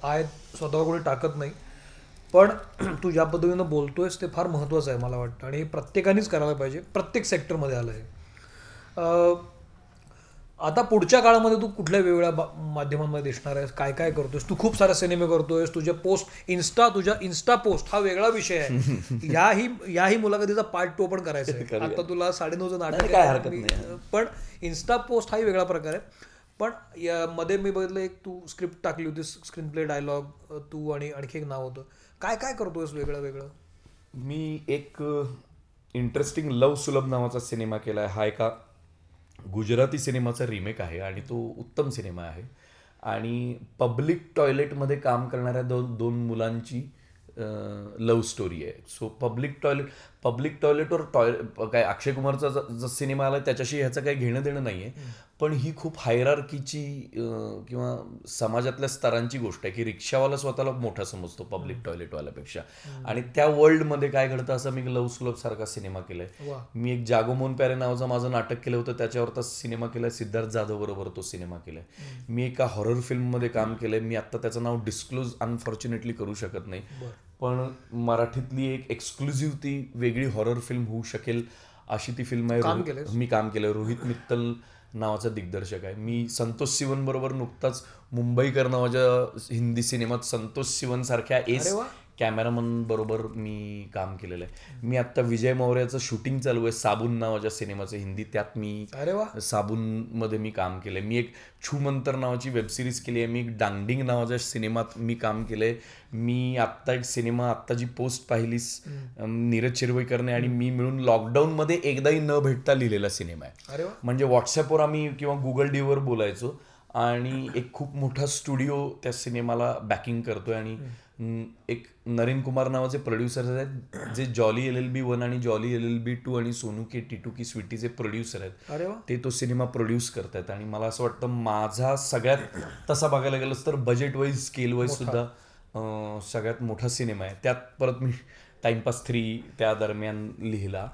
आय स्वतःवर कोणी टाकत नाही. पण तू ज्या पद्धतीनं बोलतोयस ते फार महत्त्वाचं आहे मला वाटतं. आणि हे प्रत्येकानेच करायला पाहिजे. प्रत्येक सेक्टरमध्ये आलं आहे आता पुढच्या काळामध्ये तू कुठल्या वेगवेगळ्या बा- माध्यमांमध्ये दिसणार आहेस? काय काय करतोयस? तू खूप सारे सिनेमे करतोयस. तुझे पोस्ट इन्स्टा तुझ्या इन्स्टा पोस्ट हा वेगळा विषय आहे. याही याही मुलाखतीचा पार्ट टू पण करायचा आहे. आता तुला साडेनऊचं नाटक आहे. हरकत मी- पण इन्स्टा पोस्ट हाही वेगळा प्रकार आहे. पण यामध्ये मी बघितलं एक तू स्क्रिप्ट टाकली होती स्क्रीन प्ले डायलॉग तू आणि आणखी एक नाव होतं. काय काय करतोयस वेगळं वेगळं? मी एक इंटरेस्टिंग लव सुलभ नावाचा सिनेमा केला आहे हा एका गुजराती सिनेमाचा रिमेक आहे आणि तो उत्तम सिनेमा आहे. आणि पब्लिक टॉयलेटमध्ये काम करणाऱ्या दोन दोन मुलांची लव्ह स्टोरी आहे. सो पब्लिक टॉयलेट पब्लिक टॉयलेटवर टॉय काय अक्षय कुमारचा ज- सिनेमा आला त्याच्याशी ह्याचं काही घेणं देणं नाही आहे पण ही खूप हायरार्कीची किंवा समाजातल्या स्तरांची गोष्ट आहे की रिक्षावाला स्वतःला मोठा समजतो पब्लिक टॉयलेटवाल्यापेक्षा आणि त्या वर्ल्डमध्ये काय घडतं असं मी लव्ह स्लोप सारखा सिनेमा केलाय. मी एक जागोमोन प्यारे नावाचं माझं नाटक केलं होतं त्याच्यावर सिनेमा केलाय सिद्धार्थ जाधव बरोबर तो सिनेमा केलाय. मी एका हॉरर फिल्ममध्ये काम केलंय मी आत्ता त्याचं नाव डिस्क्लोज अनफॉर्च्युनेटली करू शकत नाही. पण मराठीतली एक एक्सक्लुझिव्ह ती वेगळी हॉरर फिल्म होऊ शकेल अशी ती फिल्म आहे? मी काम केलं रोहित मित्तल नावाचा दिग्दर्शक आहे. मी संतोष सिवन बरोबर नुकताच मुंबईकर नावाच्या हिंदी सिनेमात संतोष सिवन सारख्या एस कॅमेरामन बरोबर मी काम केलेलं आहे. मी आत्ता विजय मौर्याचं शूटिंग चालू आहे साबून नावाच्या सिनेमाचं हिंदी त्यात मी अरे वा. साबूनमध्ये मी काम केलंय. मी एक छूमंतर नावाची वेब सिरीज केली आहे मी एक डांगडिंग नावाच्या सिनेमात मी काम केलंय. मी आत्ता एक सिनेमा आत्ता जी पोस्ट पाहिलीस नीरज चिरवईकरने आणि मी मिळून लॉकडाऊनमध्ये एकदाही न भेटता लिहिलेला सिनेमा आहे. अरे वा. म्हणजे व्हॉट्सअपवर आम्ही किंवा गुगल डीवर बोलायचो आणि एक खूप मोठा स्टुडिओ त्या सिनेमाला बॅकिंग करतोय आणि एक नरेन कुमार नावाचे प्रोड्युसर आहेत जे Jolly L L B one आणि Jolly L L B two आणि सोनू के टी टू की स्वीटीचे प्रोड्युसर आहेत अरे वा. ते तो सिनेमा प्रोड्यूस करतायत. आणि मला असं वाटतं माझा सगळ्यात तसा बघायला गेलं तर बजेट वाईज स्केल वाईज सुद्धा सगळ्यात मोठा सिनेमा आहे. त्यात परत मी टाइमपास थ्री त्या दरम्यान लिहिला.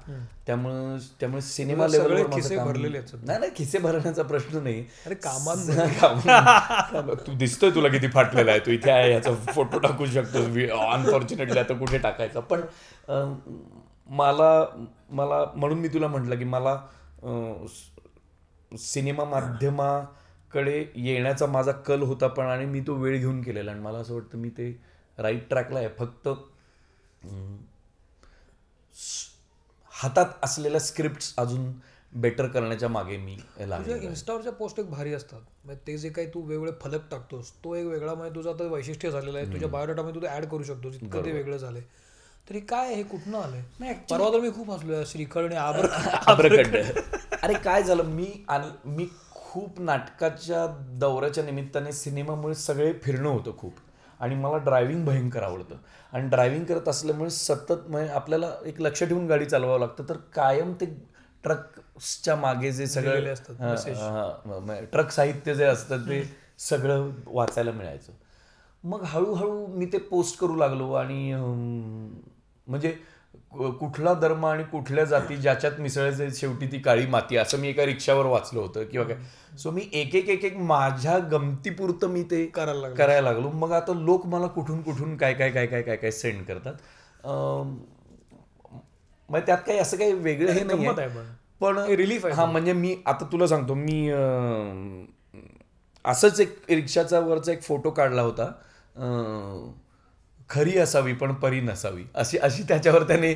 त्यामुळं त्यामुळे सिनेमा सगळे लेवलवर खिसे भरलेले. नाही नाही खिसे भरण्याचा प्रश्न नाही. अरे कामात तू दिसतोय तुला किती फाटलेला आहे. तू इथे आहे याचा फोटो टाकू शकतो अनफॉर्च्युनेटली आता कुठे टाकायचा? पण मला मला म्हणून मी तुला म्हटलं की मला सिनेमा माध्यमाकडे येण्याचा माझा कल होता पण आणि मी तो वेळ घेऊन केलेला. आणि मला असं वाटतं मी ते राईट ट्रॅकला आहे. फक्त हातात असलेल्या स्क्रिप्ट अजून बेटर करण्याच्या मागे मी. इन्स्टावरच्या पोस्ट एक भारी असतात. म्हणजे ते जे काही तू वेगवेगळे फलक टाकतोस तो एक वेगळा म्हणजे तुझं आता वैशिष्ट्य झालेलं आहे. तुझ्या बायोडाटामध्ये तू ऍड करू शकतोस इतकं ते वेगळं झालंय. तरी काय हे कुठनं आलंय? परवा तर मी खूप हसलोय श्रीखंड आणि आबर आब्रखंड. अरे काय झालं मी आणि मी खूप नाटकाच्या दौऱ्याच्या निमित्ताने सिनेमामुळे सगळे फिरणं होतं खूप. आणि मला ड्रायव्हिंग भयंकर आवडतं. आणि ड्रायव्हिंग करत असल्यामुळे सतत म्हणजे आपल्याला एक लक्ष ठेवून गाडी चालवावं लागतं. तर कायम ते ट्रकच्या मागे जे सगळं असतात, ट्रक साहित्य जे असतं ते सगळं वाचायला मिळायचं. मग हळूहळू मी ते पोस्ट करू लागलो आणि म्हणजे कुठला धर्म आणि कुठल्या जाती ज्याच्यात मिसळायचे शेवटी ती काळी माती असं मी एका रिक्षावर वाचलं होतं किंवा काय. सो मी एक एक एक एक माझ्या गमतीपुरतं मी ते करायला लागलो. करायला लागलो. मग आता लोक मला कुठून कुठून काय काय काय काय काय काय सेंड करतात. मग त्यात काही असं काही वेगळं हे नाही पण. पण हे हा म्हणजे मी आता तुला सांगतो मी असंच एक रिक्षाचा वरचा एक फोटो काढला होता. खरी असावी पण परी नसावी. अशी अशी त्याच्यावर त्याने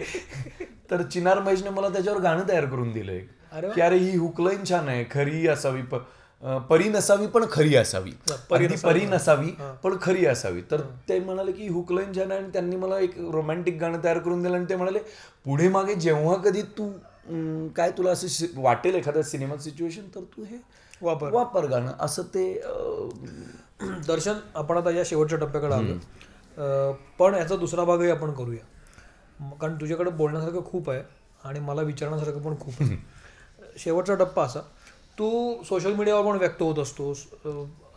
तर चिनार महेशने मला त्याच्यावर गाणं तयार करून दिलं एक. की अरे ही हुकलाईन छान आहे. खरी असावी परी नसावी पण खरी असावी. परी परी नसावी. पण खरी असावी. तर ते म्हणाले की हुकलाईन छान आहे आणि त्यांनी मला एक रोमॅन्टिक गाणं तयार करून दिलं आणि ते म्हणाले पुढे मागे जेव्हा कधी तू काय तुला असं वाटेल एखाद्या सिनेमात सिच्युएशन तर तू हे वापर. वापर गाणं. असं ते दर्शन आपण आता या शेवटच्या टप्प्याकडे आलो पण याचा दुसरा भागही आपण करूया. कारण तुझ्याकडे बोलण्यासारखं खूप आहे आणि मला विचारण्यासारखं पण खूप आहे. शेवटचा टप्पा असा. तू सोशल मीडियावर पण व्यक्त होत असतोस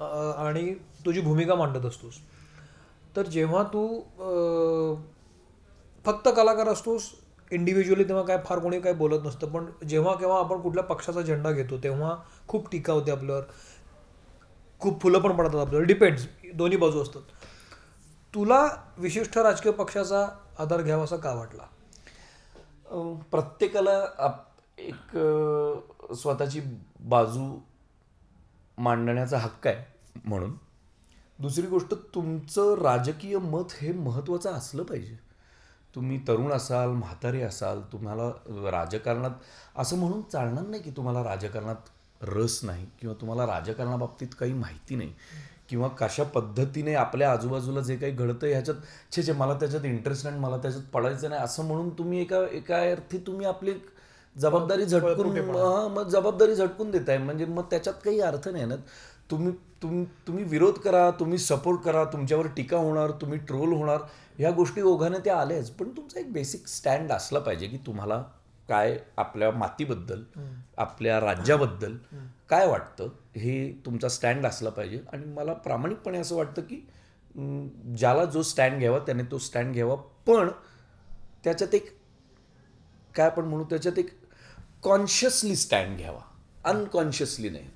आणि तुझी भूमिका मांडत असतोस. तर जेव्हा तू फक्त कलाकार असतोस इंडिव्हिज्युअली तेव्हा काय फार कोणी काय बोलत नसतं पण जेव्हा केव्हा आपण कुठल्या पक्षाचा झेंडा घेतो तेव्हा खूप टीका होते आपल्यावर. खूप फुलं पण पडतात आपल्याला डिपेंड्स दोन्ही बाजू असतात. तुला विशिष्ट राजकीय पक्षाचा आधार घ्यावा असा का वाटला? प्रत्येकाला आप- एक स्वतःची बाजू मांडण्याचा हक्क आहे म्हणून. दुसरी गोष्ट तुमचं राजकीय मत हे महत्त्वाचं असलं पाहिजे. तुम्ही तरुण असाल म्हातारे असाल तुम्हाला राजकारणात असं म्हणून चालणार नाही की तुम्हाला राजकारणात रस नाही किंवा तुम्हाला राजकारणाबाबतीत काही माहिती नाही. किंवा कशा पद्धतीने आपल्या आजूबाजूला जे काही घडतं ह्याच्यात छे छे मला त्याच्यात इंटरेस्ट नाही मला त्याच्यात पडायचं नाही असं म्हणून तुम्ही एका एका अर्थी तुम्ही आपली जबाबदारी झटकून मग जबाबदारी झटकून देताय. म्हणजे मग त्याच्यात काही अर्थ नाही ना. तुम्ही तुम तुम्ही विरोध करा तुम्ही सपोर्ट करा तुमच्यावर टीका होणार तुम्ही ट्रोल होणार ह्या गोष्टी ओघाने त्या आल्याच. पण तुमचा एक बेसिक स्टँड असला पाहिजे की तुम्हाला काय आपल्या मातीबद्दल आपल्या राज्याबद्दल काय वाटतं? हे तुमचा स्टँड असला पाहिजे. आणि मला प्रामाणिकपणे असं वाटतं की ज्याला जो स्टँड घ्यावा त्याने तो स्टँड घ्यावा. पण त्याच्यात एक काय आपण म्हणू त्याच्यात एक कॉन्शियसली स्टँड घ्यावा. अनकॉन्शियसली नाही.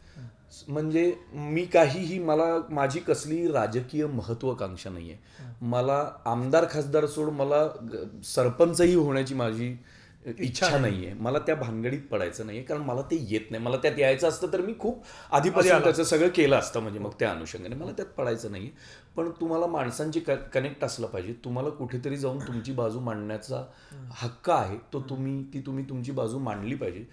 म्हणजे मी काहीही मला माझी कसली राजकीय महत्वाकांक्षा नाही आहे मला आमदार खासदार सोड मला सरपंचही होण्याची माझी इच्छा नाही. आहे मला त्या भानगडीत पडायचं नाही कारण मला ते येत नाही. मला त्यात यायचं असतं तर मी खूप आधीपासून त्याचं सगळं केलं असतं म्हणजे मग त्या अनुषंगाने. मला त्यात पडायचं नाही पण तुम्हाला माणसांची कनेक्ट असलं पाहिजे. तुम्हाला कुठेतरी जाऊन तुमची बाजू मांडण्याचा हक्क आहे. तो तुम्ही ती तुम्ही तुमची बाजू मांडली पाहिजे.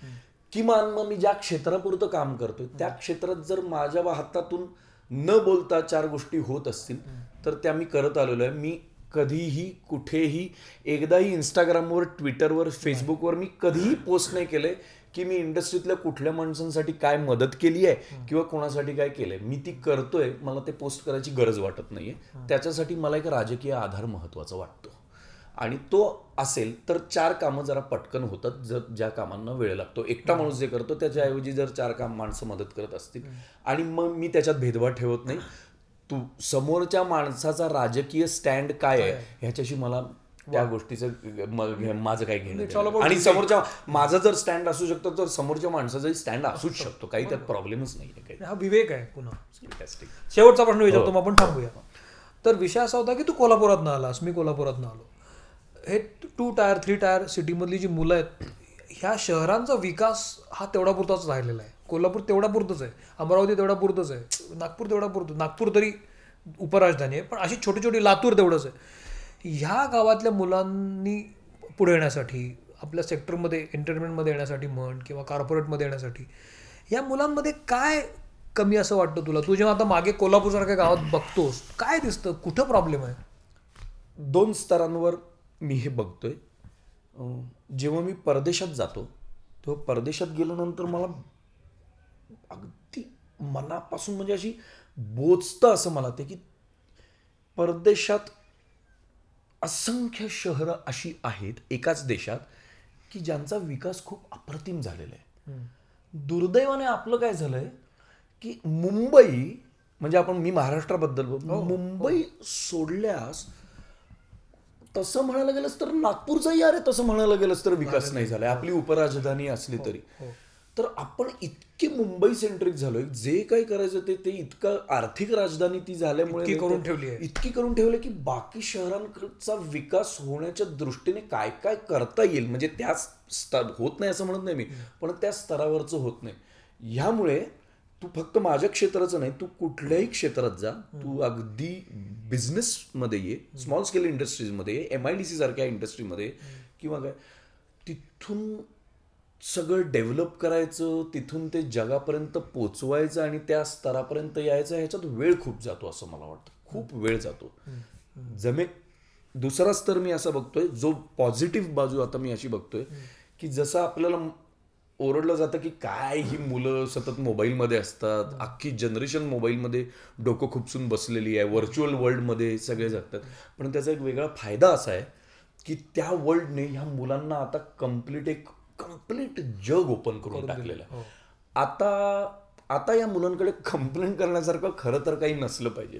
किमान मग मी ज्या क्षेत्रापुरतं काम करतोय त्या क्षेत्रात जर माझ्या हातातून न बोलता चार गोष्टी होत असतील तर त्या मी करत आलेलो आहे. मी कधीही कुठेही एकदाही इंस्टाग्रामवर ट्विटरवर फेसबुकवर मी कधीही पोस्ट नाही केलंय की मी इंडस्ट्रीतल्या कुठल्या माणसांसाठी काय मदत केली आहे किंवा कोणासाठी काय केलंय. मी ती करतोय मला ते पोस्ट करायची गरज वाटत नाहीये. त्याच्यासाठी मला एक राजकीय आधार महत्त्वाचा वाटतो. आणि तो असेल तर चार कामं जरा पटकन होतात जर ज्या कामांना वेळ लागतो. एकटा माणूस जे करतो त्याच्याऐवजी जर चार काम माणसं मदत करत असतील आणि मग मी त्याच्यात भेदभाव ठेवत नाही तू समोरच्या माणसाचा राजकीय स्टँड काय आहे ह्याच्याशी मला त्या गोष्टीचं हे- माझं काय घेणं. आणि समोरच्या माझा जर स्टँड असू शकतो तर समोरच्या माणसाचाही स्टँड असूच शकतो. काही त्यात प्रॉब्लेमच नाही काही. हा विवेक आहे पुन्हा. शेवटचा प्रश्न विचारतो मग आपण थांबूया. तर विषय असा होता की तू कोल्हापुरात आलास मी कोल्हापुरात आलो. हे टू टायर थ्री टायर सिटीमधली जी मुलं आहेत ह्या शहरांचा विकास हा तेवढा पुरताच राहिलेला आहे. कोल्हापूर तेवढा पुरतंच आहे अमरावती तेवढा पुरतंच आहे नागपूर तेवढा पुरतो नागपूर तरी उपराजधानी आहे पण अशी छोटी छोटी लातूर तेवढंच आहे. ह्या गावातल्या मुलांनी पुढे येण्यासाठी आपल्या सेक्टरमध्ये एंटरटेनमेंटमध्ये येण्यासाठी म्हण किंवा कॉर्पोरेटमध्ये येण्यासाठी या मुलांमध्ये काय कमी असं वाटतं तुला? तू जेव्हा आता मागे कोल्हापूरसारख्या गावात बघतोस काय दिसतं? कुठं प्रॉब्लेम आहे? दोन स्तरांवर मी हे बघतोय. जेव्हा मी परदेशात जातो तेव्हा परदेशात गेल्यानंतर मला अगदी मनापासून म्हणजे अशी बोचतं असं मला ते की परदेशात असंख्य शहरं अशी आहेत एकाच देशात की ज्यांचा विकास खूप अप्रतिम झालेला आहे. दुर्दैवाने आपलं काय झालंय की मुंबई म्हणजे आपण मी महाराष्ट्राबद्दल बोलतो मुंबई सोडल्यास तसं म्हणायला गेलंस तर नागपूरचाही अरे तसं म्हणायला गेलंस तर विकास नाही झालाय. आपली उपराजधानी असली तरी. तर आपण इतके मुंबई सेंट्रिक झालोय जे काही करायचं ते ते इतकं आर्थिक राजधानी ती झाल्यामुळे करून ठेवली आहे. इतकी करून ठेवले की बाकी शहरांचा विकास होण्याच्या दृष्टीने काय काय करता येईल? म्हणजे त्या स्तर होत नाही असं म्हणत नाही मी पण त्या स्तरावरचं होत नाही. ह्यामुळे तू फक्त माझ्या क्षेत्राचं नाही तू कुठल्याही क्षेत्रात जा. तू अगदी बिझनेसमध्ये ये स्मॉल स्केल इंडस्ट्रीजमध्ये एम आय डी सी सारख्या इंडस्ट्रीमध्ये किंवा काय तिथून सगळं डेव्हलप करायचं तिथून ते जगापर्यंत पोचवायचं आणि त्या स्तरापर्यंत यायचं ह्याच्यात वेळ खूप जातो असं मला वाटतं. खूप वेळ जातो. जमे दुसरा स्तर मी असा बघतोय जो पॉझिटिव्ह बाजू आता मी अशी बघतोय की जसं आपल्याला ओरडलं जातं की काय ही मुलं सतत मोबाईलमध्ये असतात अख्खी जनरेशन मोबाईलमध्ये डोकं खुपसून बसलेली आहे व्हर्च्युअल वर्ल्डमध्ये सगळे जगतात. पण त्याचा एक वेगळा फायदा असा आहे की त्या वर्ल्डने ह्या मुलांना आता कंप्लीट एक कंप्लीट जग ओपन करून टाकलेलं. आहे आता आता या मुलांकडे कंप्लेंट करण्यासारखं खरं तर काही नसलं पाहिजे.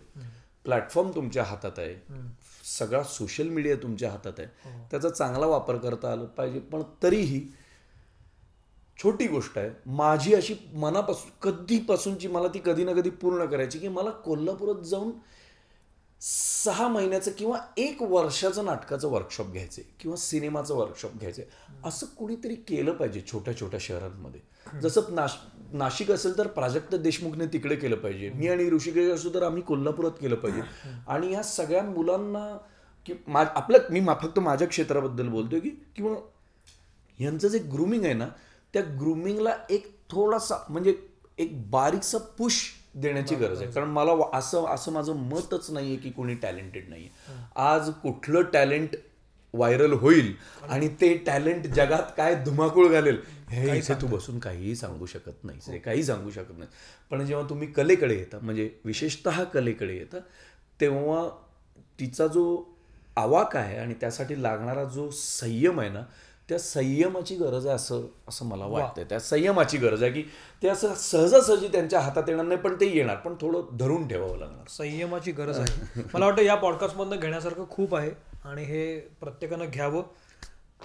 प्लॅटफॉर्म तुमच्या हातात आहे. सगळा सोशल मीडिया तुमच्या हातात आहे. त्याचा चांगला वापर करता आला पाहिजे. पण तरीही छोटी गोष्ट आहे. माझी अशी मनापासून कधीपासूनची मला ती कधी ना कधी पूर्ण करायची की मला कोल्हापुरात जाऊन सहा महिन्याचं किंवा एक वर्षाचं नाटकाचं वर्कशॉप घ्यायचे किंवा सिनेमाचं वर्कशॉप घ्यायचे. असं कुणीतरी केलं पाहिजे छोट्या छोट्या शहरांमध्ये. जसं नाश नाशिक असेल तर प्राजक्त देशमुखने तिकडे केलं पाहिजे. मी आणि ऋषिकेश असू तर आम्ही कोल्हापुरात केलं पाहिजे. आणि ह्या सगळ्या मुलांना की मा आपलं मी मा- फक्त माझ्या क्षेत्राबद्दल बोलतोय की किंवा यांचं जे ग्रुमिंग आहे ना त्या ग्रुमिंगला एक थोडासा म्हणजे एक बारीकसा पुश देण्याची गरज आहे. कारण मला असं असं माझं मतच नाहीये की कोणी टॅलेंटेड नाहीये. आज कुठलं टॅलेंट व्हायरल होईल आणि ते टॅलेंट जगात काय धुमाकूळ घालेल हे इथे तू बसून काहीही सांगू शकत नाही हे. काही सांगू शकत नाही पण जेव्हा तुम्ही कलेकडे येता म्हणजे विशेषतः कलेकडे येता तेव्हा तिचा जो आवाक आहे आणि त्यासाठी लागणारा जो संयम आहे ना त्या संयमाची गरज आहे असं असं मला वाटतंय. त्या संयमाची गरज आहे की ते असं सहजासहजी त्यांच्या हातात येणार नाही पण ते येणार. पण थोडं धरून ठेवावं लागणार. संयमाची गरज आहे. मला वाटतं या पॉडकास्टमधनं घेण्यासारखं खूप आहे आणि हे प्रत्येकानं घ्यावं.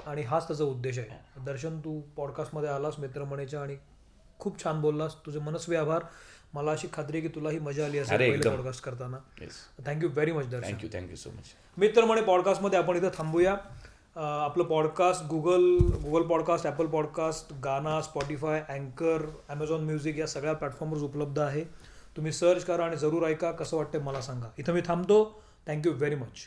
आणि हाच त्याचा उद्देश आहे. दर्शन तू पॉडकास्टमध्ये आलास मित्रमणीच्या आणि खूप छान बोललास. तुझे मनस्वी आभार. मला अशी खात्री आहे की तुलाही मजा आली असेल. पॉडकास्ट करताना. Thank you very much Darshan. Thank you thank you so much मित्रमणे पॉडकास्टमध्ये आपण इथं थांबूया. आपलं podcast Google Google podcast Apple podcast Gaana Spotify अँकर ॲमेझॉन म्युझिक या सगळ्या प्लॅटफॉर्मवर उपलब्ध आहे. तुम्ही सर्च करा आणि जरूर ऐका. कसं वाटतं मला सांगा. इथं मी थांबतो. Thank you very much